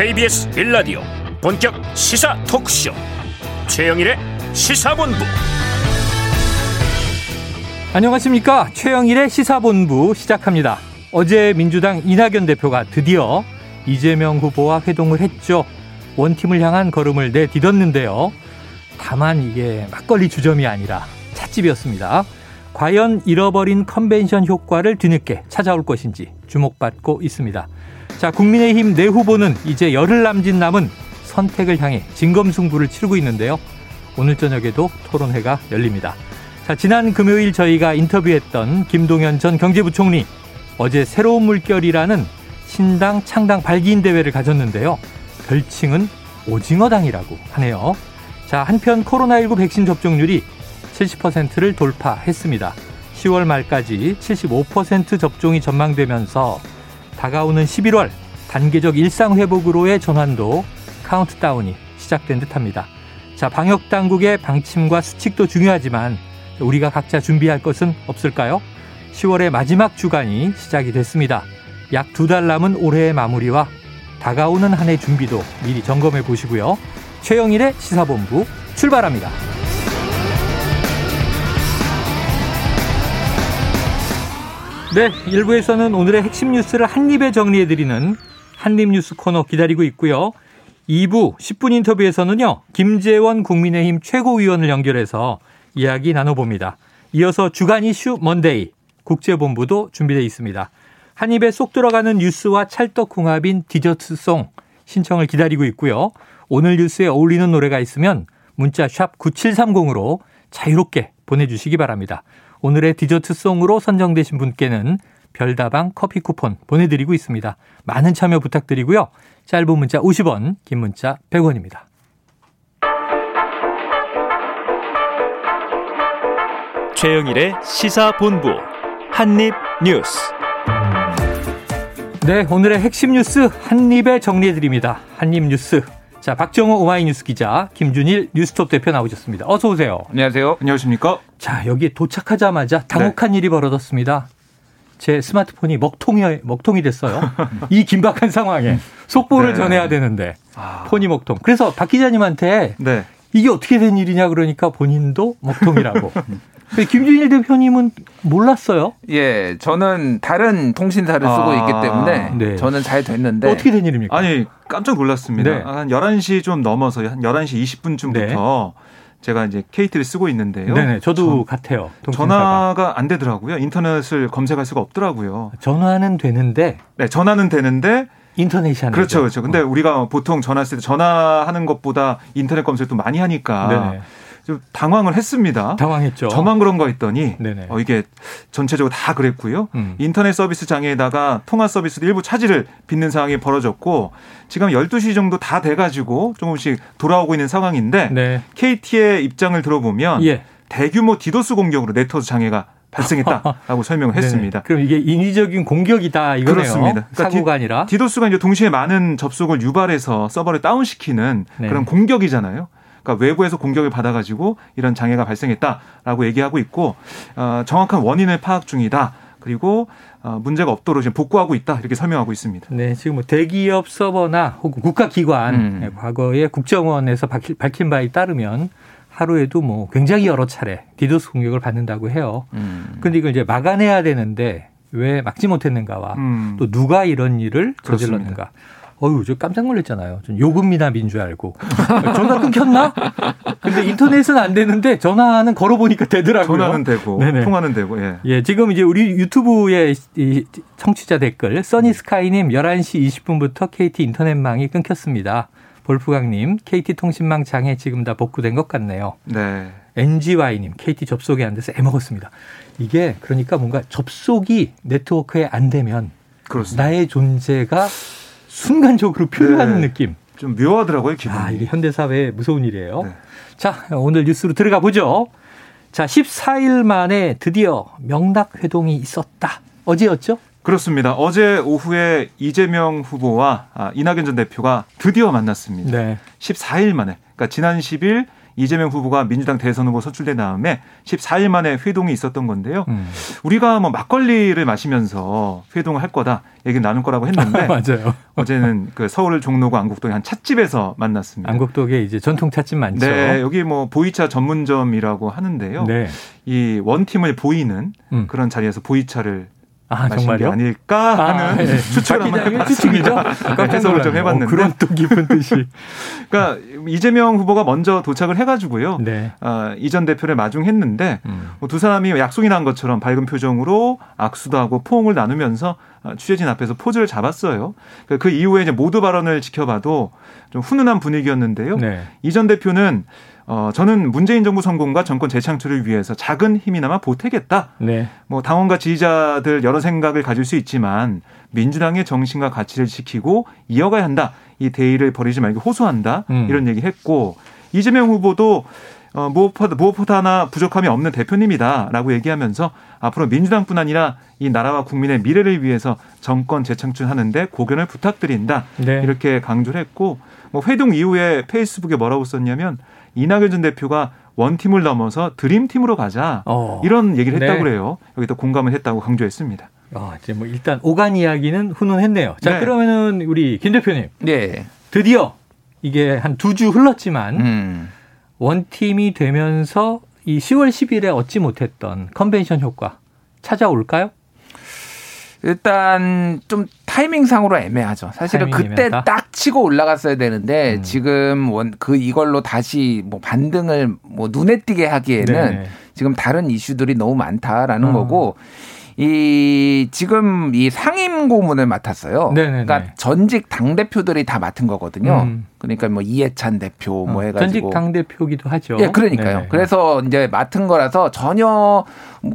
KBS 빌라디오 본격 시사 토크쇼. 최영일의 시사본부. 안녕하십니까? 최영일의 시사본부 시작합니다. 어제 민주당 이낙연 대표가 드디어 이재명 후보와 회동을 했죠. 원팀을 향한 걸음을 내딛었는데요. 다만 이게 막걸리 주점이 아니라 찻집이었습니다. 과연 잃어버린 컨벤션 효과를 뒤늦게 찾아올 것인지 주목받고 있습니다. 자, 국민의힘 내 후보는 이제 열흘 남짓 남은 선택을 향해 진검승부를 치르고 있는데요. 오늘 저녁에도 토론회가 열립니다. 자, 지난 금요일 저희가 인터뷰했던 김동연 전 경제부총리 어제 새로운 물결이라는 신당 창당 발기인 대회를 가졌는데요. 별칭은 오징어당이라고 하네요. 자, 한편 코로나19 백신 접종률이 70%를 돌파했습니다. 10월 말까지 75% 접종이 전망되면서 다가오는 11월 단계적 일상 회복으로의 전환도 카운트다운이 시작된 듯합니다. 자, 방역 당국의 방침과 수칙도 중요하지만 우리가 각자 준비할 것은 없을까요? 10월의 마지막 주간이 시작이 됐습니다. 약 두 달 남은 올해의 마무리와 다가오는 한 해 준비도 미리 점검해 보시고요. 최영일의 시사본부 출발합니다. 네, 1부에서는 오늘의 핵심 뉴스를 한입에 정리해드리는 한입 뉴스 코너 기다리고 있고요. 2부 10분 인터뷰에서는요, 김재원 국민의힘 최고위원을 연결해서 이야기 나눠봅니다. 이어서 주간 이슈 먼데이 국제본부도 준비되어 있습니다. 한 입에 쏙 들어가는 뉴스와 찰떡궁합인 디저트송 신청을 기다리고 있고요. 오늘 뉴스에 어울리는 노래가 있으면 문자 샵 9730으로 자유롭게 보내주시기 바랍니다. 오늘의 디저트송으로 선정되신 분께는 별다방 커피 쿠폰 보내드리고 있습니다. 많은 참여 부탁드리고요. 짧은 문자 50원, 긴 문자 100원입니다. 최영일의 시사본부 한입뉴스 네, 오늘의 핵심 뉴스 한입에 정리해드립니다. 한입뉴스. 자, 박정호 오마이뉴스 기자, 김준일 뉴스톱 대표 나오셨습니다. 어서 오세요. 안녕하세요. 안녕하십니까? 자, 여기 도착하자마자 당혹한 네. 일이 벌어졌습니다. 제 스마트폰이 먹통이 먹통이 됐어요. 이 긴박한 상황에 속보를 네. 전해야 되는데 아. 폰이 먹통. 그래서 박 기자님한테 네. 이게 어떻게 된 일이냐 그러니까 본인도 먹통이라고. 김준일 대표님은 몰랐어요? 예, 저는 다른 통신사를 아, 쓰고 있기 때문에 네. 저는 잘 됐는데 어떻게 된 일입니까? 아니 깜짝 놀랐습니다. 네. 한 11시 좀 넘어서 한 11시 20분쯤부터 네. 제가 이제 KT를 쓰고 있는데요. 네네, 저도 전, 같아요. 통신사가. 전화가 안 되더라고요. 인터넷을 검색할 수가 없더라고요. 전화는 되는데. 네, 전화는 되는데. 인터넷이 안 그렇죠, 되죠. 그렇죠. 근데 어. 우리가 보통 전화했을 때 전화하는 것보다 인터넷 검색도 많이 하니까. 네네. 좀 당황을 했습니다. 당황했죠. 저만 그런 거 했더니 어, 이게 전체적으로 다 그랬고요. 음. 인터넷 서비스 장애에다가 통화 서비스도 일부 차질을 빚는 상황이 벌어졌고 지금 12시 정도 다 돼가지고 조금씩 돌아오고 있는 상황인데 네. KT의 입장을 들어보면 예. 대규모 디도스 공격으로 네트워크 장애가 발생했다라고 설명을 했습니다. 그럼 이게 인위적인 공격이다 이거네요. 그렇습니다. 그러니까 사고가 디, 아니라 디도스가 이제 동시에 많은 접속을 유발해서 서버를 다운시키는 네. 그런 공격이잖아요. 그러니까 외부에서 공격을 받아가지고 이런 장애가 발생했다라고 얘기하고 있고 어, 정확한 원인을 파악 중이다. 그리고 어, 문제가 없도록 지금 복구하고 있다 이렇게 설명하고 있습니다. 네, 지금 뭐 대기업 서버나 혹은 국가기관 음. 네, 과거에 국정원에서 밝힌, 밝힌 바에 따르면 하루에도 뭐 굉장히 여러 차례 디도스 공격을 받는다고 해요. 음. 근데 이걸 이제 막아내야 되는데 왜 막지 못했는가와 음. 또 누가 이런 일을 저질렀는가. 어유, 저 깜짝 놀랐잖아요. 전 요금이나 민줄 알고. 전화 끊겼나? 근데 인터넷은 안 되는데 전화는 걸어보니까 되더라고요. 전화는 되고, 네네. 통화는 되고, 예. 예, 지금 이제 우리 유튜브에 이 청취자 댓글, 써니스카이님 11시 20분부터 KT 인터넷망이 끊겼습니다. 볼프강님, KT 통신망 장애 지금 다 복구된 것 같네요. 네. NGY님, KT 접속이 안 돼서 애 먹었습니다. 이게 그러니까 뭔가 접속이 네트워크에 안 되면 그렇습니다. 나의 존재가 순간적으로 표현하는 네. 느낌. 좀 묘하더라고요, 기분이. 아, 이게 현대사회의 무서운 일이에요. 네. 자, 오늘 뉴스로 들어가 보죠. 자, 14일 만에 드디어 명락회동이 있었다. 어제였죠? 그렇습니다. 어제 오후에 이재명 후보와 아, 이낙연 전 대표가 드디어 만났습니다. 네. 14일 만에. 그러니까 지난 10일 이재명 후보가 민주당 대선 후보 선출된 다음에 14일 만에 회동이 있었던 건데요. 음. 우리가 뭐 막걸리를 마시면서 회동을 할 거다 얘기 나눌 거라고 했는데 맞아요. 어제는 그 서울 종로구 안국동의 한 찻집에서 만났습니다. 안국동에 이제 전통 찻집 많죠. 네, 여기 뭐 보이차 전문점이라고 하는데요. 네. 이 원팀을 보이는 음. 그런 자리에서 보이차를 아, 정말요? 아닐까 아, 하는 아, 네. 추측을 한번 해봤습니다. 네, 해석을 좀 해봤는데. 어, 그런 또 깊은 뜻이. 그러니까 이재명 후보가 먼저 도착을 해가지고요. 네. 어, 이전 대표를 마중했는데 음. 뭐 두 사람이 약속이 난 것처럼 밝은 표정으로 악수도 하고 포옹을 나누면서 어, 취재진 앞에서 포즈를 잡았어요. 그, 그 이후에 이제 모두 발언을 지켜봐도 좀 훈훈한 분위기였는데요. 네. 이전 대표는 어, 저는 문재인 정부 성공과 정권 재창출을 위해서 작은 힘이나마 보태겠다. 네. 뭐 당원과 지지자들 여러 생각을 가질 수 있지만 민주당의 정신과 가치를 지키고 이어가야 한다. 이 대의를 버리지 말고 호소한다. 음. 이런 얘기 했고 이재명 후보도 어, 무엇보다, 무엇보다 하나 부족함이 없는 대표님이다라고 얘기하면서 앞으로 민주당뿐 아니라 이 나라와 국민의 미래를 위해서 정권 재창출하는데 고견을 부탁드린다. 네. 이렇게 강조를 했고 뭐 회동 이후에 페이스북에 뭐라고 썼냐면 이낙연 전 대표가 원팀을 넘어서 드림팀으로 가자 어. 이런 얘기를 했다고 네. 그래요. 여기 또 공감을 했다고 강조했습니다. 아, 이제 뭐 일단 오간 이야기는 훈훈했네요. 자, 네. 그러면은 우리 김 대표님. 네. 드디어 이게 한 두 주 흘렀지만 음. 원팀이 되면서 이 10월 10일에 얻지 못했던 컨벤션 효과 찾아올까요? 일단 좀 타이밍상으로 애매하죠. 사실은 그때 애매하다? 딱 치고 올라갔어야 되는데 음. 지금 원 그 이걸로 다시 뭐 반등을 뭐 눈에 띄게 하기에는 네 지금 다른 이슈들이 너무 많다라는 어. 거고 이 지금 이 상임 고문을 맡았어요. 네네네. 그러니까 전직 당 대표들이 다 맡은 거거든요. 음. 그러니까 뭐 이해찬 대표 뭐 어, 해가지고 전직 당 대표기도 하죠. 예, 그러니까요. 네네. 그래서 이제 맡은 거라서 전혀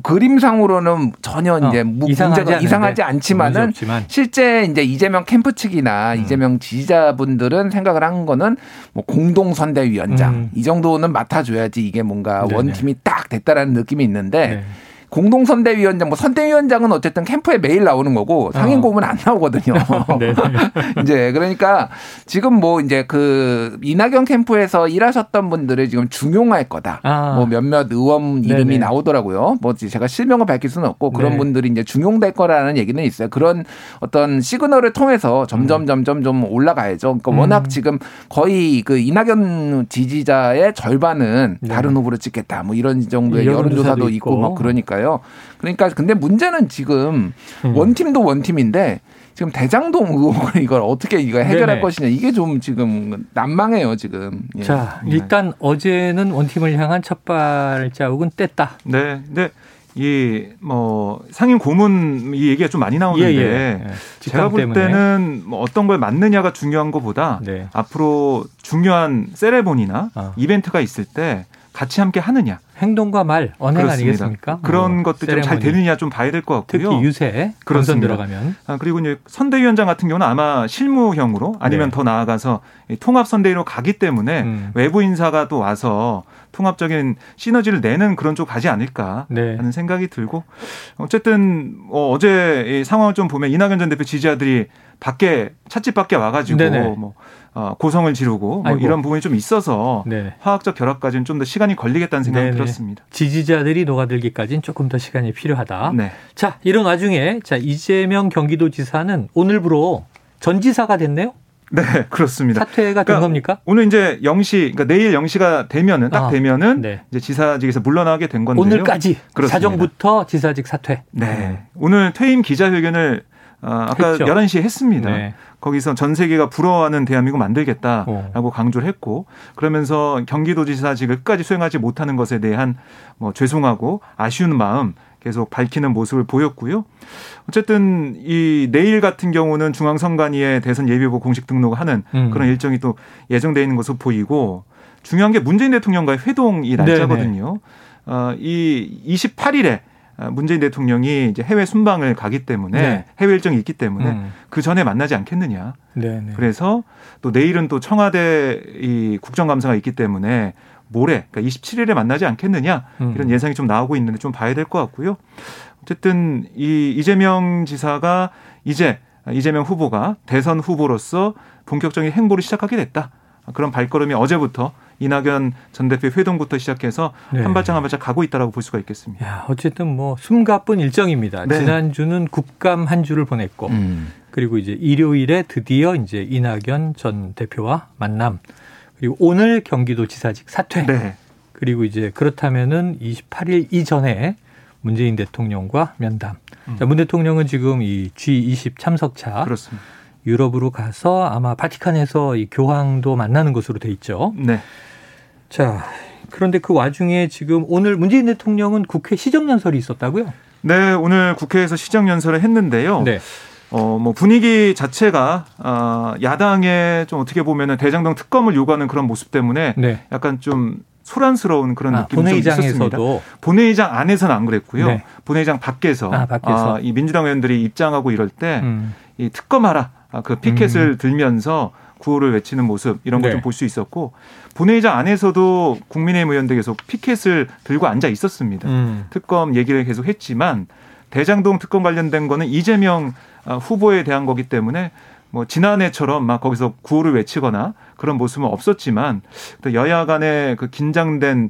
그림상으로는 전혀 어, 이제 문제가 이상하지 않지만은 실제 이제 이재명 캠프 측이나 음. 이재명 지지자분들은 생각을 한 거는 뭐 공동 선대위원장 음. 이 정도는 맡아줘야지 이게 뭔가 네네. 원팀이 딱 됐다라는 느낌이 있는데. 네. 공동선대위원장, 뭐 선대위원장은 어쨌든 캠프에 매일 나오는 거고 상임 고문은 안 나오거든요. 네. 이제 그러니까 지금 뭐 이제 그 이낙연 캠프에서 일하셨던 분들을 지금 중용할 거다. 아. 뭐 몇몇 의원 이름이 네네. 나오더라고요. 뭐 제가 실명을 밝힐 수는 없고 그런 네. 분들이 이제 중용될 거라는 얘기는 있어요. 그런 어떤 시그널을 통해서 점점 음. 점점 좀 올라가야죠. 그러니까 음. 워낙 지금 거의 그 이낙연 지지자의 절반은 네. 다른 후보를 찍겠다. 뭐 이런 정도의 여론조사도 있고, 있고 막 그러니까 요. 거예요. 그러니까 근데 문제는 지금 음. 원팀도 원팀인데 지금 대장동 의혹을 이걸 어떻게 이거 해결할 네네. 것이냐 이게 좀 지금 난망해요 지금. 예. 자 일단 어제는 원팀을 향한 첫 발자국은 뗐다. 네, 네. 이뭐 상임 고문 이 얘기가 좀 많이 나오는데 예, 예. 예. 제가 볼 때문에. 때는 뭐 어떤 걸 맞느냐가 중요한 것보다 네. 앞으로 중요한 세레모니나 아. 이벤트가 있을 때 같이 함께 하느냐. 행동과 말, 언행 그렇습니다. 아니겠습니까? 그런 어, 것들 좀 잘 되느냐 좀 봐야 될 것 같고요. 특히 유세, 그런 들어가면. 아, 그리고 이제 선대위원장 같은 경우는 아마 실무형으로 아니면 네. 더 나아가서 통합 선대위로 가기 때문에 음. 외부 인사가 또 와서 통합적인 시너지를 내는 그런 쪽 가지 않을까 네. 하는 생각이 들고 어쨌든 어, 어제 이 상황을 좀 보면 이낙연 전 대표 지지자들이 밖에 찻집 밖에 와가지고 네네. 뭐 어, 고성을 지르고 뭐 이런 부분이 좀 있어서 네. 화학적 결합까지는 좀 더 시간이 걸리겠다는 생각이 네네. 들었습니다. 지지자들이 녹아들기까지는 조금 더 시간이 필요하다. 네. 자 이런 와중에 자 이재명 경기도지사는 오늘부로 전지사가 됐네요. 네, 그렇습니다. 사퇴가 된 그러니까 겁니까? 오늘 이제 0시, 그러니까 내일 0시가 되면은 딱 아, 되면은 네. 이제 지사직에서 물러나게 된 건데요. 오늘까지 그렇습니다. 사정부터 지사직 사퇴. 네. 네. 오늘 퇴임 기자회견을 어, 아까 했죠. 11시에 했습니다. 네. 거기서 전 세계가 부러워하는 대한민국 만들겠다라고 어. 강조를 했고 그러면서 경기도지사직을 끝까지 수행하지 못하는 것에 대한 뭐 죄송하고 아쉬운 마음 계속 밝히는 모습을 보였고요. 어쨌든 이 내일 같은 경우는 중앙선관위에 대선 예비후보 공식 등록을 하는 음. 그런 일정이 또 예정돼 있는 것으로 보이고 중요한 게 문재인 대통령과의 회동이 날짜거든요. 어, 이 28일에 아, 문재인 대통령이 이제 해외 순방을 가기 때문에 네. 해외 일정이 있기 때문에 음. 그 전에 만나지 않겠느냐. 네네. 네. 그래서 또 내일은 또 청와대 이 국정감사가 있기 때문에 모레 그러니까 27일에 만나지 않겠느냐 음. 이런 예상이 좀 나오고 있는데 좀 봐야 될 것 같고요. 어쨌든 이 이재명 지사가 이제 이재명 후보가 대선 후보로서 본격적인 행보를 시작하게 됐다. 그런 발걸음이 어제부터 이낙연 전 대표 회동부터 시작해서 네. 한 발짝 한 발짝 가고 있다라고 볼 수가 있겠습니다. 야, 어쨌든 뭐 숨가쁜 일정입니다. 네. 지난주는 국감 한 주를 보냈고 음. 그리고 이제 일요일에 드디어 이제 이낙연 전 대표와 만남 그리고 오늘 경기도지사직 사퇴. 네. 그리고 이제 그렇다면은 28일 이전에 문재인 대통령과 면담. 음. 자, 문 대통령은 지금 이 G20 참석차 그렇습니다. 유럽으로 가서 아마 바티칸에서 이 교황도 만나는 것으로 돼 있죠. 네. 자, 그런데 그 와중에 지금 오늘 문재인 대통령은 국회 시정연설이 있었다고요? 네, 오늘 국회에서 시정연설을 했는데요. 네. 어, 뭐 분위기 자체가 아, 야당의 좀 어떻게 보면은 대장동 특검을 요구하는 그런 모습 때문에 네. 약간 좀 소란스러운 그런 아, 느낌이 본회의장에서도. 좀 있었습니다. 본회의장 안에서는 안 그랬고요. 네. 본회의장 밖에서, 아, 밖에서. 아, 이 민주당 의원들이 입장하고 이럴 때이 음. 특검하라 아, 그 피켓을 음. 들면서 구호를 외치는 모습 이런 걸 좀볼 네. 수 있었고 본회의장 안에서도 국민의힘 의원들 계속 피켓을 들고 앉아 있었습니다. 음. 특검 얘기를 계속 했지만 대장동 특검 관련된 거는 이재명 아, 후보에 대한 거기 때문에 뭐 지난해처럼 막 거기서 구호를 외치거나 그런 모습은 없었지만 또 여야 간의 그 긴장된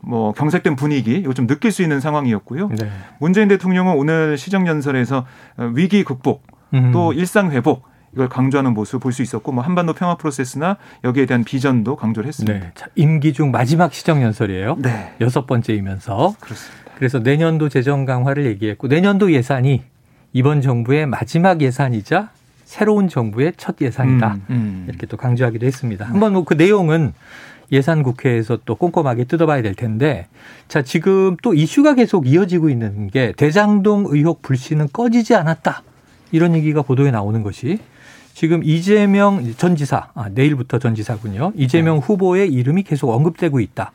뭐 경색된 분위기 이거 좀 느낄 수 있는 상황이었고요. 네. 문재인 대통령은 오늘 시정 연설에서 위기 극복 또 음. 일상 회복 이걸 강조하는 모습을 볼수 있었고 뭐 한반도 평화 프로세스나 여기에 대한 비전도 강조를 했습니다. 네. 자, 임기 중 마지막 시정 연설이에요. 네. 여섯 번째이면서 그렇습니다. 그래서 내년도 재정 강화를 얘기했고 내년도 예산이 이번 정부의 마지막 예산이자 새로운 정부의 첫 예산이다. 음, 음. 이렇게 또 강조하기도 했습니다. 한번 뭐 그 내용은 예산 국회에서 또 꼼꼼하게 뜯어봐야 될 텐데 자 지금 또 이슈가 계속 이어지고 있는 게 대장동 의혹 불씨는 꺼지지 않았다 이런 얘기가 보도에 나오는 것이 지금 이재명 전 지사, 아, 내일부터 전 지사군요. 이재명 네. 후보의 이름이 계속 언급되고 있다.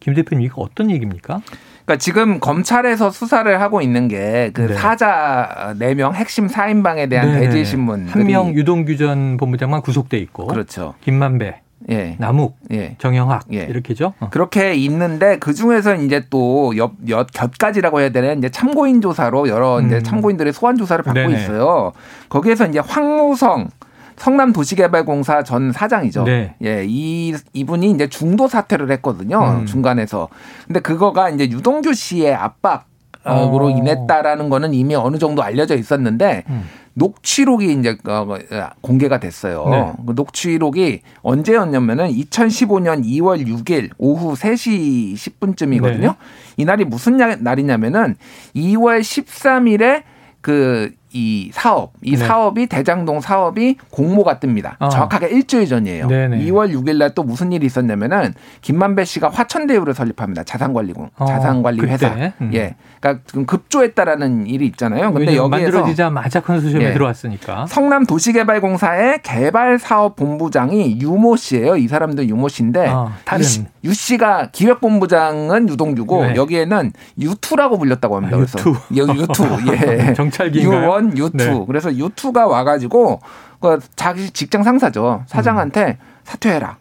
김 대표님 이거 어떤 얘기입니까? 그러니까 지금 검찰에서 수사를 하고 있는 게그 네. 사자 4명 핵심 4인방에 대한 네. 대질 신문 한 명 유동규 전 본부장만 구속돼 있고 그렇죠. 김만배 예. 남욱, 예. 정영학 예. 이렇게죠. 어. 그렇게 있는데 그 중에서 이제 또 옆, 옆 곁가지라고 해야 되나 이제 참고인 조사로 여러 음. 이제 참고인들의 소환 조사를 받고 네네. 있어요. 거기에서 이제 황무성 성남 도시개발공사 전 사장이죠. 네. 예, 이 이분이 이제 중도 사퇴를 했거든요. 음. 중간에서. 근데 그거가 이제 유동규 씨의 압박 으로 어. 인했다라는 거는 이미 어느 정도 알려져 있었는데 음. 녹취록이 이제 어, 어, 공개가 됐어요. 네. 그 녹취록이 언제였냐면은 2015년 2월 6일 오후 3시 10분쯤이거든요. 네. 이날이 무슨 날이냐면은 2월 13일에 그 이 사업, 이 네. 사업이 대장동 사업이 공모가 뜹니다. 어. 정확하게 일주일 전이에요. 네네. 2월 6일 날 또 무슨 일이 있었냐면은 김만배 씨가 화천대유를 설립합니다. 자산관리공, 어. 자산관리 회사. 음. 예. 그러니까 지금 급조했다라는 일이 있잖아요. 근데 여기에서 만들어지자마자 컨소시엄에 예. 들어왔으니까. 성남 도시개발공사의 개발 사업 본부장이 유모 씨예요. 이 사람도 유모 씨인데 어, 다른 유 씨 가 기획본부장은 유동규고 네. 여기에는 유two라고 불렸다고 합니다. 아, 그래서 유two. 유two. 예. 정찰기인가요? 유one 유two. 네. 그래서 유two가 와가지고 그 자기 직장 상사죠. 사장한테 음. 사퇴해라.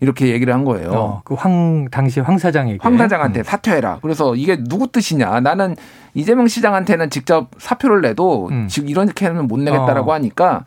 이렇게 얘기를 한 거예요. 어, 그황 당시 황 사장에게 황 사장한테 음. 사퇴해라. 그래서 이게 누구 뜻이냐? 나는 이재명 시장한테는 직접 사표를 내도 음. 지금 이렇게 하면 못 내겠다라고 어. 하니까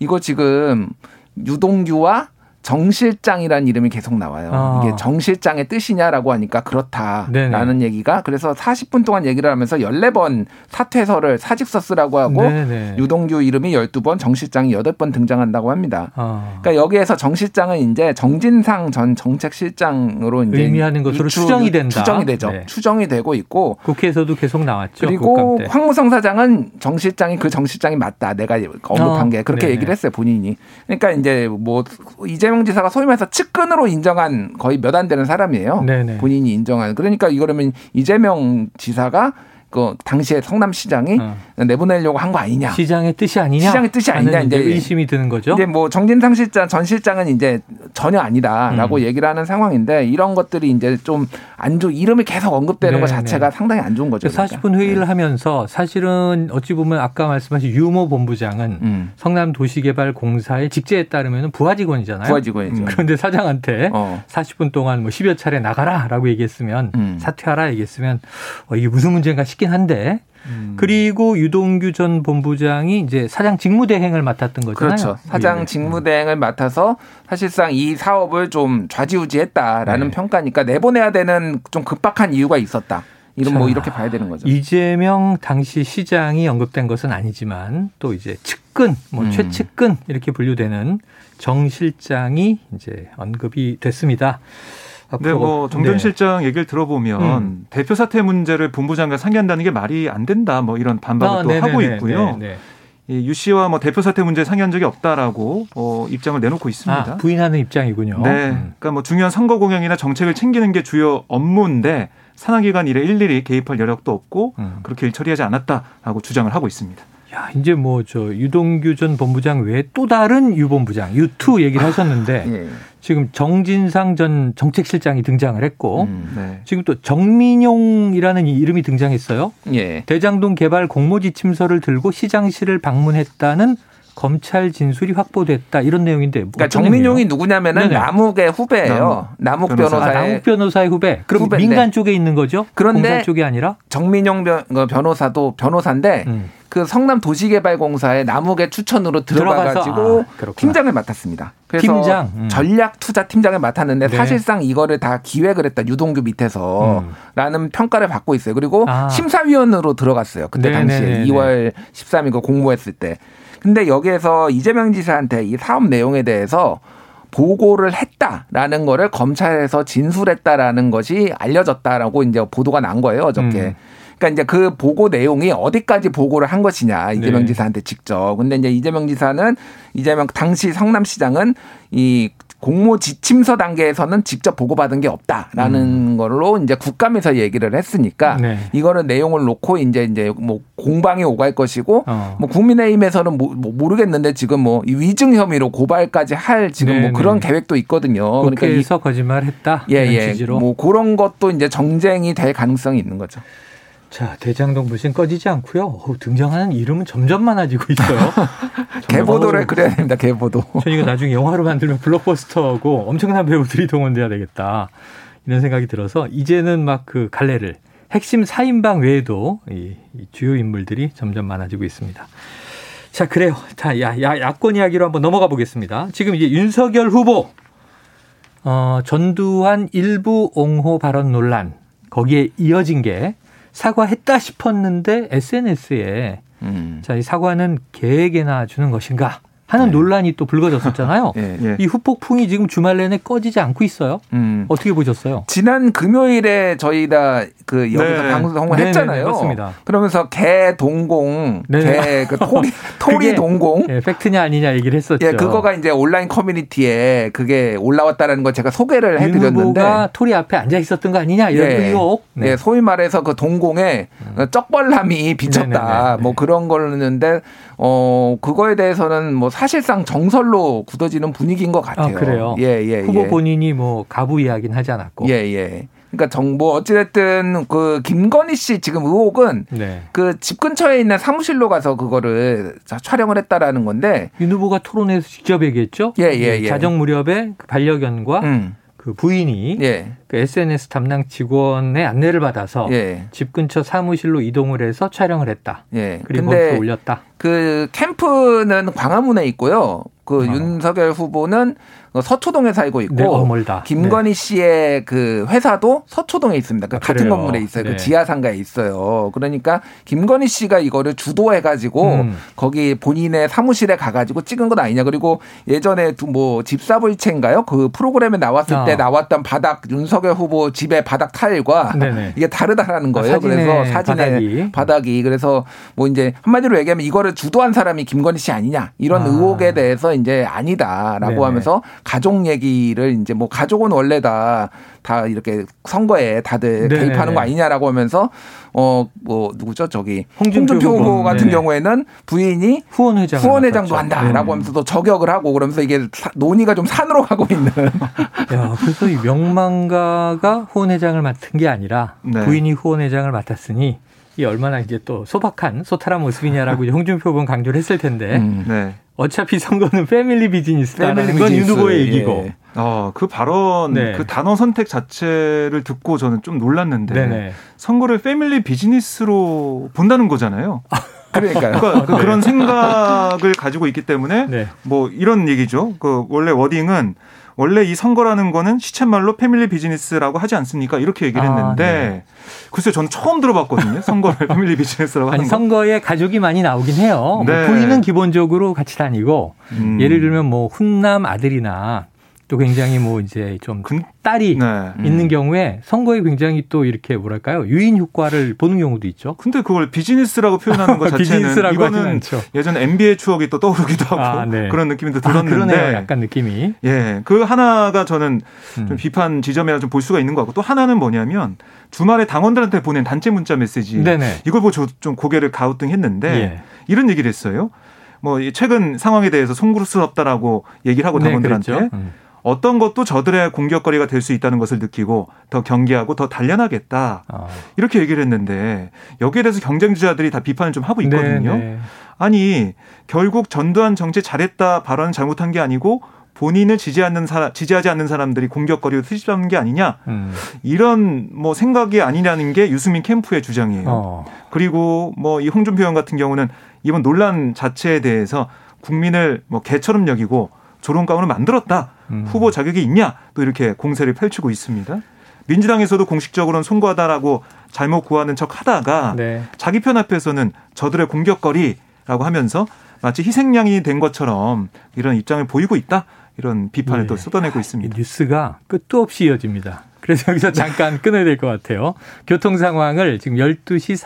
이거 지금 유동규와 정 실장이라는 이름이 계속 나와요. 아. 이게 정 실장의 뜻이냐라고 하니까 그렇다라는 네네. 얘기가 그래서 40분 동안 얘기를 하면서 14번 사퇴서를 사직서 쓰라고 하고 네네. 유동규 이름이 12번, 정 실장이 8번 등장한다고 합니다. 아. 그러니까 여기에서 정 실장은 이제 정진상 전 정책실장으로 이제 의미하는 것으로 추, 정이 된다. 추정이 되죠. 네. 추정이 되고 있고 국회에서도 계속 나왔죠. 그리고 황무성 사장은 정 실장이 그 정 실장이 맞다. 내가 언급한 어. 게 그렇게 네네. 얘기를 했어요. 본인이. 그러니까 이제 뭐 이제 이재명 지사가 소위 말해서 측근으로 인정한 거의 몇 안 되는 사람이에요. 네네. 본인이 인정한. 그러니까 이거라면 이재명 지사가 그 당시에 성남시장이 어. 내보내려고 한 거 아니냐. 시장의 뜻이 아니냐. 시장의 뜻이 아니냐. 이제 의심이 드는 거죠. 이제 뭐 정진상 실장 전 실장은 이제 전혀 아니다라고 음. 얘기를 하는 상황인데 이런 것들이 이제 좀 안 좋. 이름이 계속 언급되는 것 네, 자체가 네. 상당히 안 좋은 거죠. 그러니까. 40분 회의를 네. 하면서 사실은 어찌 보면 아까 말씀하신 유모 본부장은 음. 성남도시개발공사에 직제에 따르면 부하 직원이잖아요. 부하 직원이죠. 음. 그런데 사장한테 어. 40분 동안 뭐 10여 차례 나가라라고 얘기했으면 음. 사퇴하라 얘기했으면 어, 이게 무슨 문제인가 싶게 싶긴 한데 음. 그리고 유동규 전 본부장이 이제 사장 직무대행을 맡았던 거잖아요. 그렇죠. 사장 예. 직무대행을 맡아서 사실상 이 사업을 좀 좌지우지했다라는 네. 평가니까 내보내야 되는 좀 급박한 이유가 있었다. 이런 뭐 이렇게 봐야 되는 거죠. 이재명 당시 시장이 언급된 것은 아니지만 또 이제 측근, 뭐 음. 최측근 이렇게 분류되는 정 실장이 이제 언급이 됐습니다. 네, 뭐 정전 네. 실장 네. 얘기를 들어보면 음. 대표 사퇴 문제를 본부장과 상의한다는 게 말이 안 된다. 뭐 이런 반박을 아, 또 하고 있고요. 네네. 유 씨와 뭐 대표 사퇴 문제 상의한 적이 없다라고 어, 입장을 내놓고 있습니다. 아, 부인하는 입장이군요. 네, 음. 그러니까 뭐 중요한 선거 공약이나 정책을 챙기는 게 주요 업무인데 산하기관 일에 일일이 개입할 여력도 없고 음. 그렇게 일 처리하지 않았다라고 주장을 하고 있습니다. 야, 이제 뭐 저 유동규 전 본부장 외에 또 다른 유 본부장 유투 얘기를 하셨는데 예. 지금 정진상 전 정책실장이 등장을 했고 음, 네. 지금 또 정민용이라는 이름이 등장했어요. 예. 대장동 개발 공모지침서를 들고 시장실을 방문했다는 검찰 진술이 확보됐다 이런 내용인데 그러니까 정민용이 누구냐면은 네네. 남욱의 후배예요. 남욱, 남욱 변호사의 아, 남욱 변호사의 후배. 그럼 후배인데. 민간 쪽에 있는 거죠? 그런데 쪽이 아니라 정민용 그 변호사도 변호사인데 음. 그 성남 도시개발공사의 남욱의 추천으로 들어가가지고 아, 팀장을 맡았습니다. 그래서 팀장? 음. 전략 투자 팀장을 맡았는데 네. 사실상 이거를 다 기획을 했다 유동규 밑에서라는 음. 평가를 받고 있어요. 그리고 아. 심사위원으로 들어갔어요. 그때 네네네네. 당시에 2월 13일 그 공모했을 때. 근데 여기에서 이재명 지사한테 이 사업 내용에 대해서 보고를 했다라는 거를 검찰에서 진술했다라는 것이 알려졌다라고 이제 보도가 난 거예요, 어저께. 음. 그러니까 이제 그 보고 내용이 어디까지 보고를 한 것이냐 이재명 네. 지사한테 직접. 근데 이제 이재명 지사는 이재명 당시 성남시장은 이 공모 지침서 단계에서는 직접 보고받은 게 없다라는 음. 걸로 이제 국감에서 얘기를 했으니까 네. 이거는 내용을 놓고 이제 이제 뭐 공방이 오갈 것이고 어. 뭐 국민의힘에서는 뭐, 뭐 모르겠는데 지금 뭐 위증 혐의로 고발까지 할 지금 뭐 네, 뭐 그런 네. 계획도 있거든요. 그러니까 이서 거짓말했다. 예, 예. 취지로. 뭐 그런 것도 이제 정쟁이 될 가능성이 있는 거죠. 자, 대장동 불신 꺼지지 않고요. 어, 등장하는 이름은 점점 많아지고 있어요. 개보도를 그려야 됩니다. 개보도. 저희가 나중에 영화로 만들면 블록버스터하고 엄청난 배우들이 동원돼야 되겠다. 이런 생각이 들어서 이제는 막 그 갈래를 핵심 4인방 외에도 이, 이 주요 인물들이 점점 많아지고 있습니다. 자, 그래요. 자, 야, 야, 야권 이야기로 한번 넘어가 보겠습니다. 지금 이제 윤석열 후보, 어, 전두환 일부 옹호 발언 논란, 거기에 이어진 게 사과했다 싶었는데 SNS에 음. 자, 이 사과는 계획에나 주는 것인가? 하는 네. 논란이 또 불거졌었잖아요. 네. 네. 이 후폭풍이 지금 주말 내내 꺼지지 않고 있어요. 음. 어떻게 보셨어요? 지난 금요일에 저희가 그 여기서 네. 방송을 네, 네, 했잖아요. 맞습니다. 그러면서 개 동공, 개 그 토리 토리 동공. 예, 팩트냐 아니냐 얘기를 했었죠. 예, 그거가 이제 온라인 커뮤니티에 그게 올라왔다는 걸 제가 소개를 해드렸는데. 가 토리 앞에 앉아 있었던 거 아니냐 이런 예. 의혹. 네. 소위 말해서 그 동공에 음. 쩍벌남이 비쳤다. 뭐 그런 거였는데 어 그거에 대해서는 뭐 사실상 정설로 굳어지는 분위기인 것 같아요. 아, 그래요. 예, 예, 후보 예. 본인이 뭐 가부 이야기는 하지 않았고. 예, 예. 그러니까 정보 어찌됐든 그 김건희 씨 지금 의혹은 네. 그집 근처에 있는 사무실로 가서 그거를 촬영을 했다라는 건데 윤 후보가 토론에서 직접 얘기했죠. 예, 예, 예. 자정 무렵에 그 반려견과 음. 그 부인이 예. 그 SNS 담당 직원의 안내를 받아서 예. 집 근처 사무실로 이동을 해서 촬영을 했다. 예. 그리고 거기서 올렸다. 그 캠프는 광화문에 있고요. 그 어. 윤석열 후보는 서초동에 살고 있고 네, 어, 김건희 네. 씨의 그 회사도 서초동에 있습니다. 그 아, 같은 그래요. 건물에 있어요. 그 네. 그 지하 상가에 있어요. 그러니까 김건희 씨가 이거를 주도해 가지고 음. 거기 본인의 사무실에 가 가지고 찍은 건 아니냐. 그리고 예전에 뭐 집사부이체인가요? 그 프로그램에 나왔을 아. 때 나왔던 바닥 윤석열 후보 집의 바닥 타일과 네네. 이게 다르다라는 아, 거예요. 아, 그래서 사진의 바닥이. 바닥이 그래서 뭐 이제 한마디로 얘기하면 이거를 주도한 사람이 김건희 씨 아니냐 이런 아. 의혹에 대해서 이제 아니다라고 네네. 하면서 가족 얘기를 이제 뭐 가족은 원래 다, 다 이렇게 선거에 다들 네 개입하는 거 아니냐라고 하면서 어, 뭐 누구죠? 저기 홍준표, 홍준표 후보 같은 네. 경우에는 부인이 후원회장 후원회장도 한다라고 네. 하면서 또 저격을 하고 그러면서 이게 논의가 좀 산으로 가고 있는. 야, 그래서 이 명망가가 후원회장을 맡은 게 아니라 네. 부인이 후원회장을 맡았으니 이 얼마나 이제 또 소박한 소탈한 모습이냐라고 홍준표 의원 강조를 했을 텐데 음, 네. 어차피 선거는 패밀리 비즈니스다라는 건윤 후보의 얘기고. 예. 어, 그 발언, 네. 그 단어 선택 자체를 듣고 저는 좀 놀랐는데 네네. 선거를 패밀리 비즈니스로 본다는 거잖아요. 그러니까요. 그러니까 그 그런 생각을 가지고 있기 때문에 네. 뭐 이런 얘기죠. 그 원래 워딩은 원래 이 선거라는 거는 시쳇말로 패밀리 비즈니스라고 하지 않습니까? 이렇게 얘기를 아, 했는데 아, 네. 글쎄요, 저는 처음 들어봤거든요. 선거를 패밀리 비즈니스라고 하는 아니, 선거에 가족이 많이 나오긴 해요. 뭐 네. 뭐 부인은 기본적으로 같이 다니고 음. 예를 들면 뭐 훈남 아들이나 또 굉장히 뭐 이제 좀 딸이 네. 음. 있는 경우에 선거에 굉장히 또 이렇게 뭐랄까요 유인 효과를 보는 경우도 있죠. 근데 그걸 비즈니스라고 표현하는 것 자체는 이거는 예전 NBA 추억이 또 떠오르기도 하고 아, 네. 그런 느낌이 또 들었는데 아, 약간 느낌이 예, 그 하나가 저는 좀 음. 비판 지점이라 좀 볼 수가 있는 것 같고 또 하나는 뭐냐면 주말에 당원들한테 보낸 단체 문자 메시지 네네. 이걸 보고 좀 고개를 가우뚱했는데 예. 이런 얘기를 했어요. 뭐 최근 상황에 대해서 송구스럽다라고 얘기를 하고 네, 당원들한테 네, 어떤 것도 저들의 공격거리가 될 수 있다는 것을 느끼고 더 경계하고 더 단련하겠다. 아. 이렇게 얘기를 했는데 여기에 대해서 경쟁주자들이 다 비판을 좀 하고 있거든요. 네, 네. 아니 결국 전두환 정치 잘했다 발언은 잘못한 게 아니고 본인을 지지하는 사람, 지지하지 않는 사람들이 공격거리로 수집하는 게 아니냐 음. 이런 뭐 생각이 아니라는 게 유승민 캠프의 주장이에요. 어. 그리고 뭐 이 홍준표 의원 같은 경우는 이번 논란 자체에 대해서 국민을 뭐 개처럼 여기고 조롱감으로 만들었다. 음. 후보 자격이 있냐? 또 이렇게 공세를 펼치고 있습니다. 민주당에서도 공식적으로는 송구하다라고 잘못 구하는 척 하다가 네. 자기 편 앞에서는 저들의 공격거리라고 하면서 마치 희생양이 된 것처럼 이런 입장을 보이고 있다. 이런 비판을 네. 또 쏟아내고 있습니다. 뉴스가 끝도 없이 이어집니다. 그래서 여기서 잠깐 끊어야 될 것 같아요. 교통 상황을 지금 12시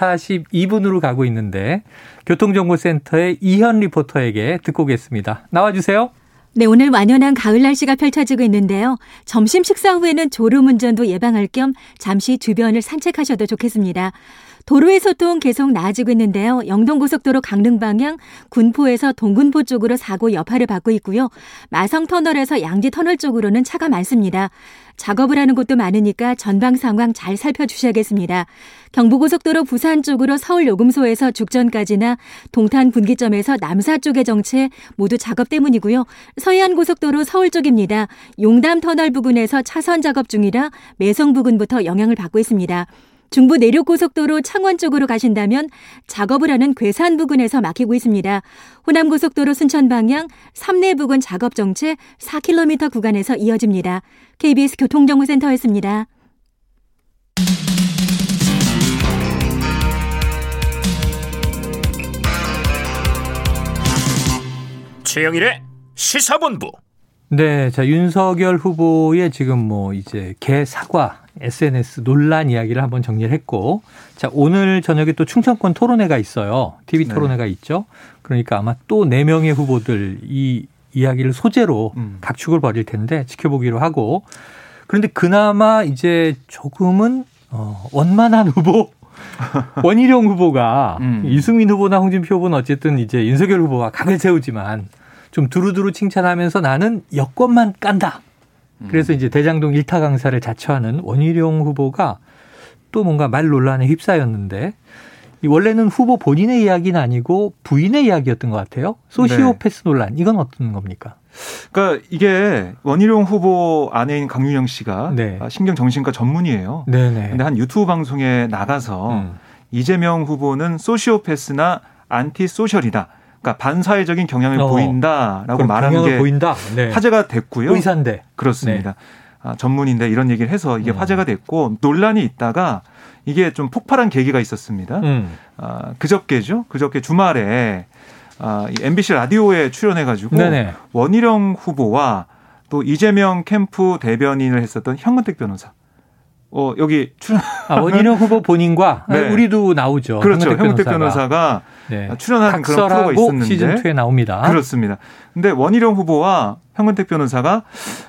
42분으로 가고 있는데 교통정보센터의 이현 리포터에게 듣고 오겠습니다. 나와주세요. 네, 오늘 완연한 가을 날씨가 펼쳐지고 있는데요. 점심 식사 후에는 졸음 운전도 예방할 겸 잠시 주변을 산책하셔도 좋겠습니다. 도로의 소통 계속 나아지고 있는데요. 영동고속도로 강릉 방향 군포에서 동군포 쪽으로 사고 여파를 받고 있고요. 마성터널에서 양지터널 쪽으로는 차가 많습니다. 작업을 하는 곳도 많으니까 전방 상황 잘 살펴주셔야겠습니다. 경부고속도로 부산 쪽으로 서울 요금소에서 죽전까지나 동탄 분기점에서 남사 쪽의 정체 모두 작업 때문이고요. 서해안 고속도로 서울 쪽입니다. 용담 터널 부근에서 차선 작업 중이라 매성 부근부터 영향을 받고 있습니다. 중부 내륙고속도로 창원 쪽으로 가신다면 작업을 하는 괴산 부근에서 막히고 있습니다. 호남고속도로 순천 방향 삼내 부근 작업 정체 4km 구간에서 이어집니다. KBS 교통정보센터였습니다. 최영일의 시사본부. 네, 자 윤석열 후보의 지금 뭐 이제 개 사과 SNS 논란 이야기를 한번 정리를 했고, 자, 오늘 저녁에 또 충청권 토론회가 있어요. TV 네. 토론회가 네. 있죠. 그러니까 아마 또 네 명의 후보들 이 이야기를 소재로 음. 각축을 벌일 텐데 지켜보기로 하고, 그런데 그나마 이제 조금은 어, 원만한 후보 원희룡 후보가 음. 이승민 후보나 홍준표 후보는 어쨌든 이제 윤석열 후보가 각을 세우지만 좀 두루두루 칭찬하면서 나는 여권만 깐다. 그래서 이제 대장동 일타 강사를 자처하는 원희룡 후보가 또 뭔가 말 논란에 휩싸였는데 원래는 후보 본인의 이야기는 아니고 부인의 이야기였던 것 같아요. 소시오패스 네. 논란 이건 어떤 겁니까? 그러니까 이게 원희룡 후보 아내인 강윤영 씨가 네. 신경정신과 전문의예요. 네네. 근데 한 유튜브 방송에 나가서 음. 이재명 후보는 소시오패스나 안티소셜이다. 그러니까 반사회적인 경향을 어, 보인다라고 말하는 게 보인다. 네. 화제가 됐고요. 의사인데 그렇습니다. 네. 아, 전문인데 이런 얘기를 해서 이게 음. 화제가 됐고 논란이 있다가 이게 좀 폭발한 계기가 있었습니다. 음. 아, 그저께죠. 그저께 주말에 아, 이 MBC 라디오에 출연해가지고 네네. 원희룡 후보와 또 이재명 캠프 대변인을 했었던 현근택 변호사 어, 여기 출연. 아, 원희룡 후보 본인과 네. 우리도 나오죠. 그렇죠. 현근택 변호사가, 네. 출연하는 그런 프로가 있었는데. 시즌2에 나옵니다. 그렇습니다. 근데 원희룡 후보와 현근택 변호사가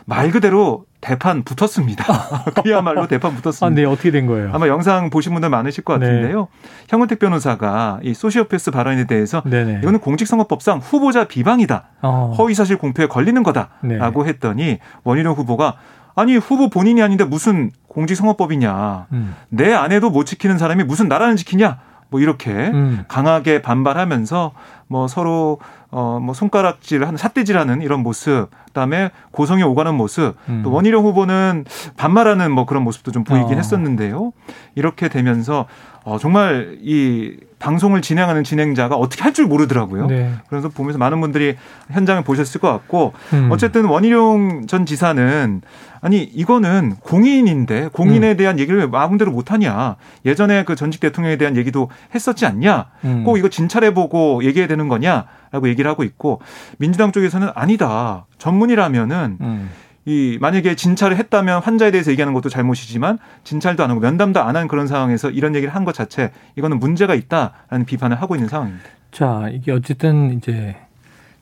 말 그대로 대판 붙었습니다. 그야말로 대판 붙었습니다. 아, 네, 어떻게 된 거예요? 아마 영상 보신 분들 많으실 것 네. 같은데요. 네. 현근택 변호사가 이 소시오패스 발언에 대해서 네네. 이거는 공직선거법상 후보자 비방이다. 어. 허위사실 공표에 걸리는 거다라고 네. 했더니 원희룡 후보가 아니 후보 본인이 아닌데 무슨 공직선거법이냐. 음. 내 아내도 못 지키는 사람이 무슨 나라를 지키냐. 뭐 이렇게 음. 강하게 반발하면서 뭐 서로 어뭐 손가락질하는 삿대질하는 이런 모습, 그다음에 고성에 오가는 모습, 음. 또 원희룡 후보는 반말하는 뭐 그런 모습도 좀 보이긴 어. 했었는데요. 이렇게 되면서 어 정말 이 방송을 진행하는 진행자가 어떻게 할 줄 모르더라고요. 네. 그래서 보면서 많은 분들이 현장을 보셨을 것 같고 음. 어쨌든 원희룡 전 지사는 아니 이거는 공인인데 공인에 음. 대한 얘기를 왜 마음대로 못하냐 예전에 그 전직 대통령에 대한 얘기도 했었지 않냐 음. 꼭 이거 진찰해보고 얘기해야 되는 거냐라고 얘기를 하고 있고 민주당 쪽에서는 아니다 전문이라면은 음. 이 만약에 진찰을 했다면 환자에 대해서 얘기하는 것도 잘못이지만 진찰도 안 하고 면담도 안 한 그런 상황에서 이런 얘기를 한 것 자체 이거는 문제가 있다라는 비판을 하고 있는 상황입니다. 자 이게 어쨌든 이제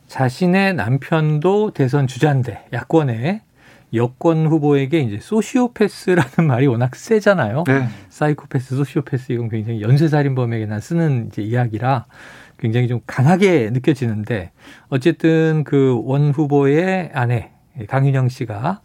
자신의 남편도 대선 주자인데 야권에 여권 후보에게 이제 소시오패스라는 말이 워낙 세잖아요. 네. 사이코패스, 소시오패스 이건 굉장히 연쇄살인범에게나 쓰는 이제 이야기라 굉장히 좀 강하게 느껴지는데 어쨌든 그 원 후보의 아내 강윤영 씨가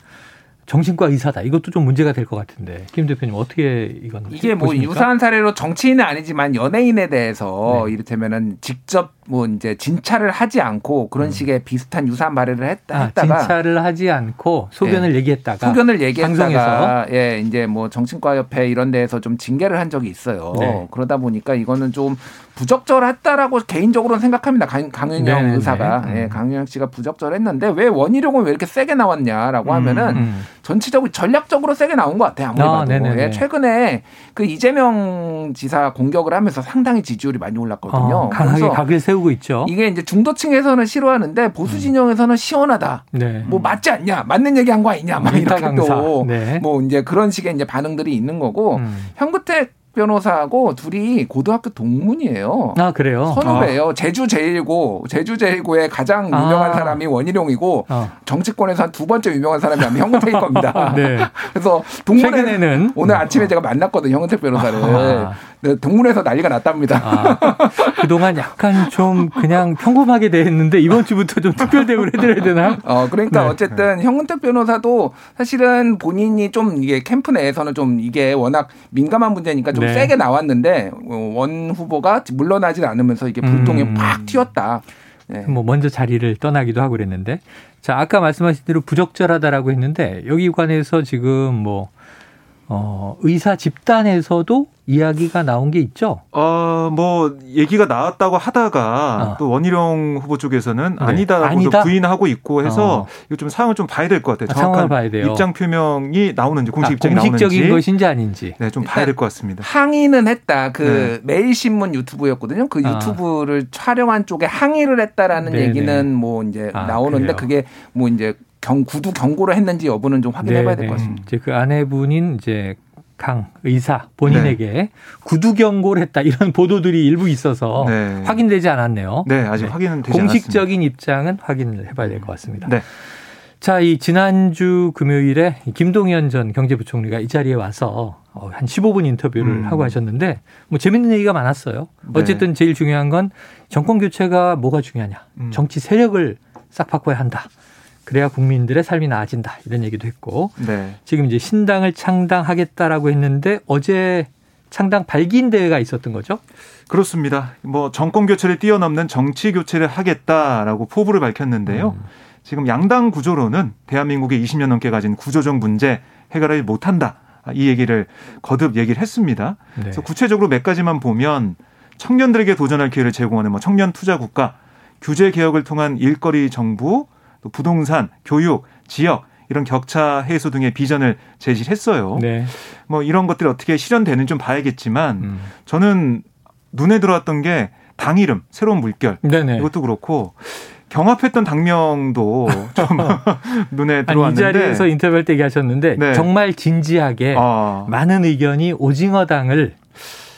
정신과 의사다. 이것도 좀 문제가 될 것 같은데 김 대표님 어떻게 이건 이게 뭐 보십니까? 유사한 사례로 정치인은 아니지만 연예인에 대해서 네. 이를테면은 직접 뭐 이제 진찰을 하지 않고 그런 음. 식의 비슷한 유사한 발언을 했다, 아, 했다가 진찰을 하지 않고 소견을 예. 얘기했다가 소견을 얘기했다가 예 이제 뭐 정신과 협회 이런 데에서 좀 징계를 한 적이 있어요. 네. 그러다 보니까 이거는 좀 부적절했다라고 개인적으로는 생각합니다. 강, 강윤영 네네네. 네, 의사가 네. 예, 강윤영 씨가 부적절했는데 왜 원희룡은 왜 이렇게 세게 나왔냐라고 음, 하면은 음. 전체적으로 전략적으로 세게 나온 것 같아요. 아무래도 아, 예, 최근에 그 이재명 지사 공격을 하면서 상당히 지지율이 많이 올랐거든요. 어, 강하게 각을 세우고 있죠. 이게 이제 중도층에서는 싫어하는데 보수 음. 진영에서는 시원하다. 네. 뭐 맞지 않냐, 맞는 얘기한 거 아니냐, 막 이렇게 또뭐 네. 이제 그런 식의 이제 반응들이 있는 거고 음. 현근택 변호사하고 둘이 고등학교 동문이에요. 아 그래요? 선후배예요. 아. 제주 제일고 제주 제일고의 가장 유명한 아. 사람이 원희룡이고 아. 정치권에서 한 두 번째 유명한 사람이 아마 형은택일 겁니다. 네. 그래서 동문에는 오늘 아침에 제가 만났거든요. 형은택 변호사를. 아. 네, 동문에서 난리가 났답니다. 아, 그동안 약간 좀 그냥 평범하게 대했는데 이번 주부터 좀 특별 대우를 해드려야 되나? 어, 그러니까 네. 어쨌든 네. 형은택 변호사도 사실은 본인이 좀 이게 캠프 내에서는 좀 이게 워낙 민감한 문제니까 좀 네. 세게 나왔는데 어, 원 후보가 물러나지 않으면서 이게 불똥이 음. 팍 튀었다. 네. 뭐 먼저 자리를 떠나기도 하고 그랬는데 자 아까 말씀하신 대로 부적절하다라고 했는데 여기 관해서 지금 뭐 어, 의사 집단에서도 이야기가 나온 게 있죠? 어, 뭐, 얘기가 나왔다고 하다가 어. 또 원희룡 후보 쪽에서는 네. 아니다라고 아니다? 부인하고 있고 해서 어. 이거 좀 상황을 좀 봐야 될 것 같아요. 아, 정확한 봐야 돼요. 입장 표명이 나오는지 공식 아, 입장이 공식적인 나오는지. 것인지 아닌지. 네, 좀 봐야 될 것 같습니다. 항의는 했다. 그 네. 매일신문 유튜브였거든요. 그 아. 유튜브를 아. 촬영한 쪽에 항의를 했다라는 네네. 얘기는 뭐 이제 아, 나오는데 그래요? 그게 뭐 이제 경 구두 경고를 했는지 여부는 좀 확인해봐야 될 것 같습니다. 이제 그 아내분인 이제 강 의사 본인에게 네. 구두 경고를 했다 이런 보도들이 일부 있어서 네. 확인되지 않았네요. 네, 아직 네. 확인은 되지 공식적인 않았습니다. 입장은 확인을 해봐야 될 것 같습니다. 네. 자, 이 지난주 금요일에 김동연 전 경제부총리가 이 자리에 와서 어, 한 15분 인터뷰를 음. 하고 하셨는데 뭐 재밌는 얘기가 많았어요. 네. 어쨌든 제일 중요한 건 정권 교체가 뭐가 중요하냐. 음. 정치 세력을 싹 바꿔야 한다. 그래야 국민들의 삶이 나아진다 이런 얘기도 했고 네. 지금 이제 신당을 창당하겠다라고 했는데 어제 창당 발기인 대회가 있었던 거죠? 그렇습니다. 뭐 정권 교체를 뛰어넘는 정치 교체를 하겠다라고 포부를 밝혔는데요. 음. 지금 양당 구조로는 대한민국이 20년 넘게 가진 구조적 문제 해결을 못한다. 이 얘기를 거듭 얘기를 했습니다. 네. 그래서 구체적으로 몇 가지만 보면 청년들에게 도전할 기회를 제공하는 뭐 청년 투자 국가, 규제 개혁을 통한 일거리 정부, 또 부동산, 교육, 지역 이런 격차 해소 등의 비전을 제시했어요. 네. 뭐 이런 것들이 어떻게 실현되는 좀 봐야겠지만 음. 저는 눈에 들어왔던 게 당 이름 새로운 물결 네네. 이것도 그렇고 경합했던 당명도 좀 눈에 들어왔는데 이 자리에서 인터뷰할 때 얘기하셨는데 네. 정말 진지하게 아. 많은 의견이 오징어당을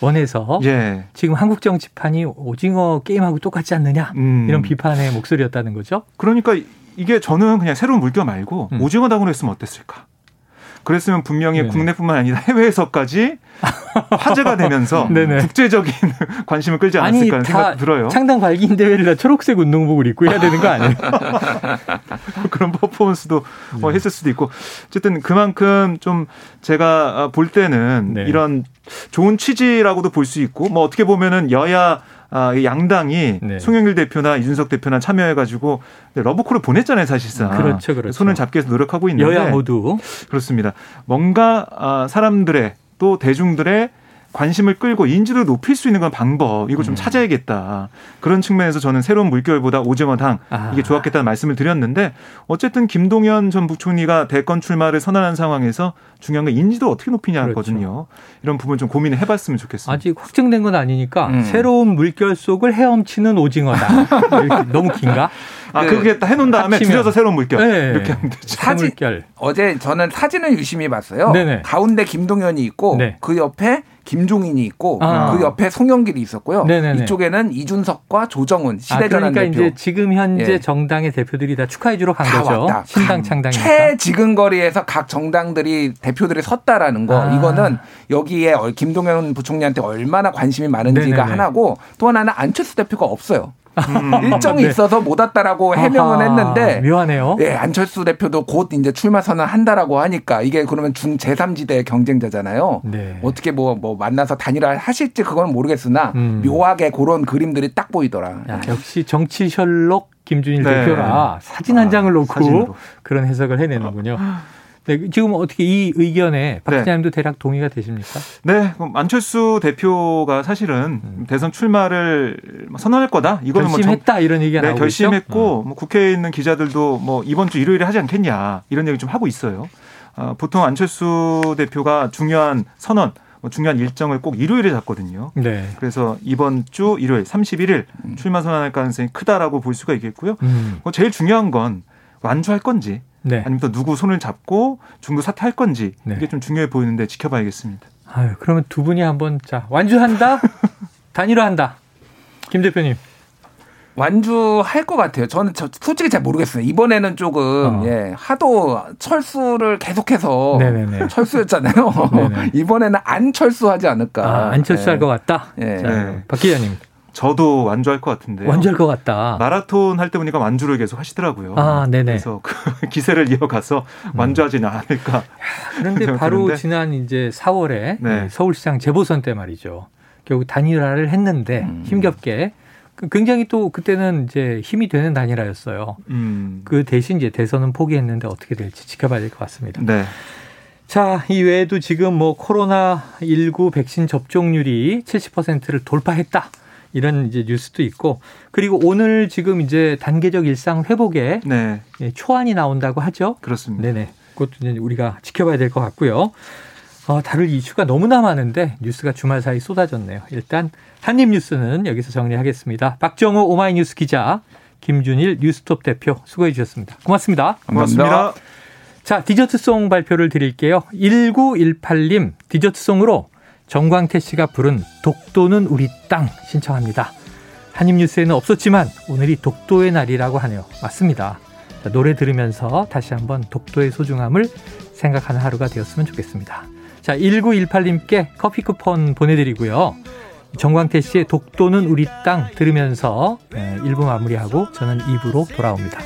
원해서 예. 지금 한국 정치판이 오징어 게임하고 똑같지 않느냐 음. 이런 비판의 목소리였다는 거죠. 그러니까 이게 저는 그냥 새로운 물결 말고 음. 오징어 당으로 했으면 어땠을까? 그랬으면 분명히 네네. 국내뿐만 아니라 해외에서까지 화제가 되면서 국제적인 관심을 끌지 않았을까 하는 생각 들어요. 창당 발기인 대회를 초록색 운동복을 입고 해야 되는 거 아니에요? 그런 퍼포먼스도 네. 했을 수도 있고 어쨌든 그만큼 좀 제가 볼 때는 네. 이런 좋은 취지라고도 볼 수 있고 뭐 어떻게 보면은 여야 아, 양당이 네. 송영길 대표나 이준석 대표나 참여해가지고 러브콜을 보냈잖아요, 사실상. 그렇죠, 그렇죠. 손을 잡기 위해서 노력하고 있는데. 여야 모두. 그렇습니다. 뭔가 아, 사람들의 또 대중들의 관심을 끌고 인지도를 높일 수 있는 건 방법 이걸 좀 음. 찾아야겠다 그런 측면에서 저는 새로운 물결보다 오징어 당 아. 이게 좋았겠다는 말씀을 드렸는데 어쨌든 김동연 전 부총리가 대권 출마를 선언한 상황에서 중요한 건 인지도 어떻게 높이냐거든요 그렇죠. 이런 부분 좀 고민을 해봤으면 좋겠습니다. 아직 확정된 건 아니니까 음. 새로운 물결 속을 헤엄치는 오징어다. 너무 긴가? 아, 그, 그게 해놓은 다음에 합치면. 줄여서 새로운 물결. 네. 이렇게 하면 되죠. 사진, 물결. 어제 저는 사진을 유심히 봤어요. 네네. 가운데 김동연이 있고 네. 그 옆에 김종인이 있고 아. 그 옆에 송영길이 있었고요. 네네네. 이쪽에는 이준석과 조정훈 시대전환 아, 그러니까 대표. 이제 지금 현재 예. 정당의 대표들이 다 축하해주러 간 거죠. 왔다. 신당 창당이 최지근거리에서 각 정당들이 대표들이 섰다라는 거 아. 이거는 여기에 김동연 부총리한테 얼마나 관심이 많은지가 네네네. 하나고 또 하나는 안철수 대표가 없어요. 음. 일정이 네. 있어서 못 왔다라고 해명은 아하, 했는데 묘하네요. 예, 안철수 대표도 곧 이제 출마 선언한다라고 하니까 이게 그러면 중 제3지대 경쟁자잖아요. 네. 어떻게 뭐뭐 뭐 만나서 단일화 하실지 그건 모르겠으나 음. 묘하게 그런 그림들이 딱 보이더라. 야, 역시 정치 셜록 김준일 네. 대표가 사진 한 장을 놓고 아, 그런 해석을 해내는군요. 네, 지금 어떻게 이 의견에 박 기자님도 네. 대략 동의가 되십니까? 네, 안철수 대표가 사실은 음. 대선 출마를 선언할 거다. 이거는 뭐 결심했다 뭐 정, 이런 얘기가 네, 나오고 결심했고 어. 뭐 국회에 있는 기자들도 뭐 이번 주 일요일에 하지 않겠냐 이런 얘기 좀 하고 있어요. 어, 보통 안철수 대표가 중요한 선언 뭐 중요한 일정을 꼭 일요일에 잡거든요. 네. 그래서 이번 주 일요일 31일 음. 출마 선언할 가능성이 크다라고 볼 수가 있겠고요. 음. 뭐 제일 중요한 건 완주할 건지 네. 아니면 또 누구 손을 잡고 중도 사퇴할 건지 네. 이게 좀 중요해 보이는데 지켜봐야겠습니다. 아유, 그러면 두 분이 한번 자 완주한다, 단일화한다. 김 대표님. 완주할 것 같아요. 저는 저 솔직히 잘 모르겠어요. 이번에는 조금 어. 예 하도 철수를 계속해서 네네네. 철수였잖아요. 이번에는 안 철수하지 않을까. 아, 안 철수할 예. 것 같다. 예. 자, 네. 박 기자님. 저도 완주할 것 같은데. 완주할 것 같다. 마라톤 할 때 보니까 완주를 계속 하시더라고요. 아, 네네. 그래서 그 기세를 이어가서 음. 완주하지는 않을까. 그런데 바로 지난 이제 4월에 네. 서울시장 재보선 때 말이죠. 결국 단일화를 했는데 음. 힘겹게 그 굉장히 또 그때는 이제 힘이 되는 단일화였어요. 음. 그 대신 이제 대선은 포기했는데 어떻게 될지 지켜봐야 될 것 같습니다. 네. 자, 이 외에도 지금 뭐 코로나 19 백신 접종률이 70%를 돌파했다. 이런 이제 뉴스도 있고 그리고 오늘 지금 이제 단계적 일상 회복에 네. 예, 초안이 나온다고 하죠. 그렇습니다. 네네. 그것도 이제 우리가 지켜봐야 될 것 같고요. 어, 다룰 이슈가 너무나 많은데 뉴스가 주말 사이 쏟아졌네요. 일단 한입 뉴스는 여기서 정리하겠습니다. 박정호 오마이뉴스 기자, 김준일 뉴스톱 대표 수고해 주셨습니다. 고맙습니다. 고맙습니다. 고맙습니다. 자, 디저트송 발표를 드릴게요. 1918님 디저트송으로 정광태 씨가 부른 독도는 우리 땅 신청합니다. 한입뉴스에는 없었지만 오늘이 독도의 날이라고 하네요. 맞습니다. 자, 노래 들으면서 다시 한번 독도의 소중함을 생각하는 하루가 되었으면 좋겠습니다. 자, 1918님께 커피 쿠폰 보내드리고요. 정광태 씨의 독도는 우리 땅 들으면서 1부 마무리하고 저는 2부로 돌아옵니다.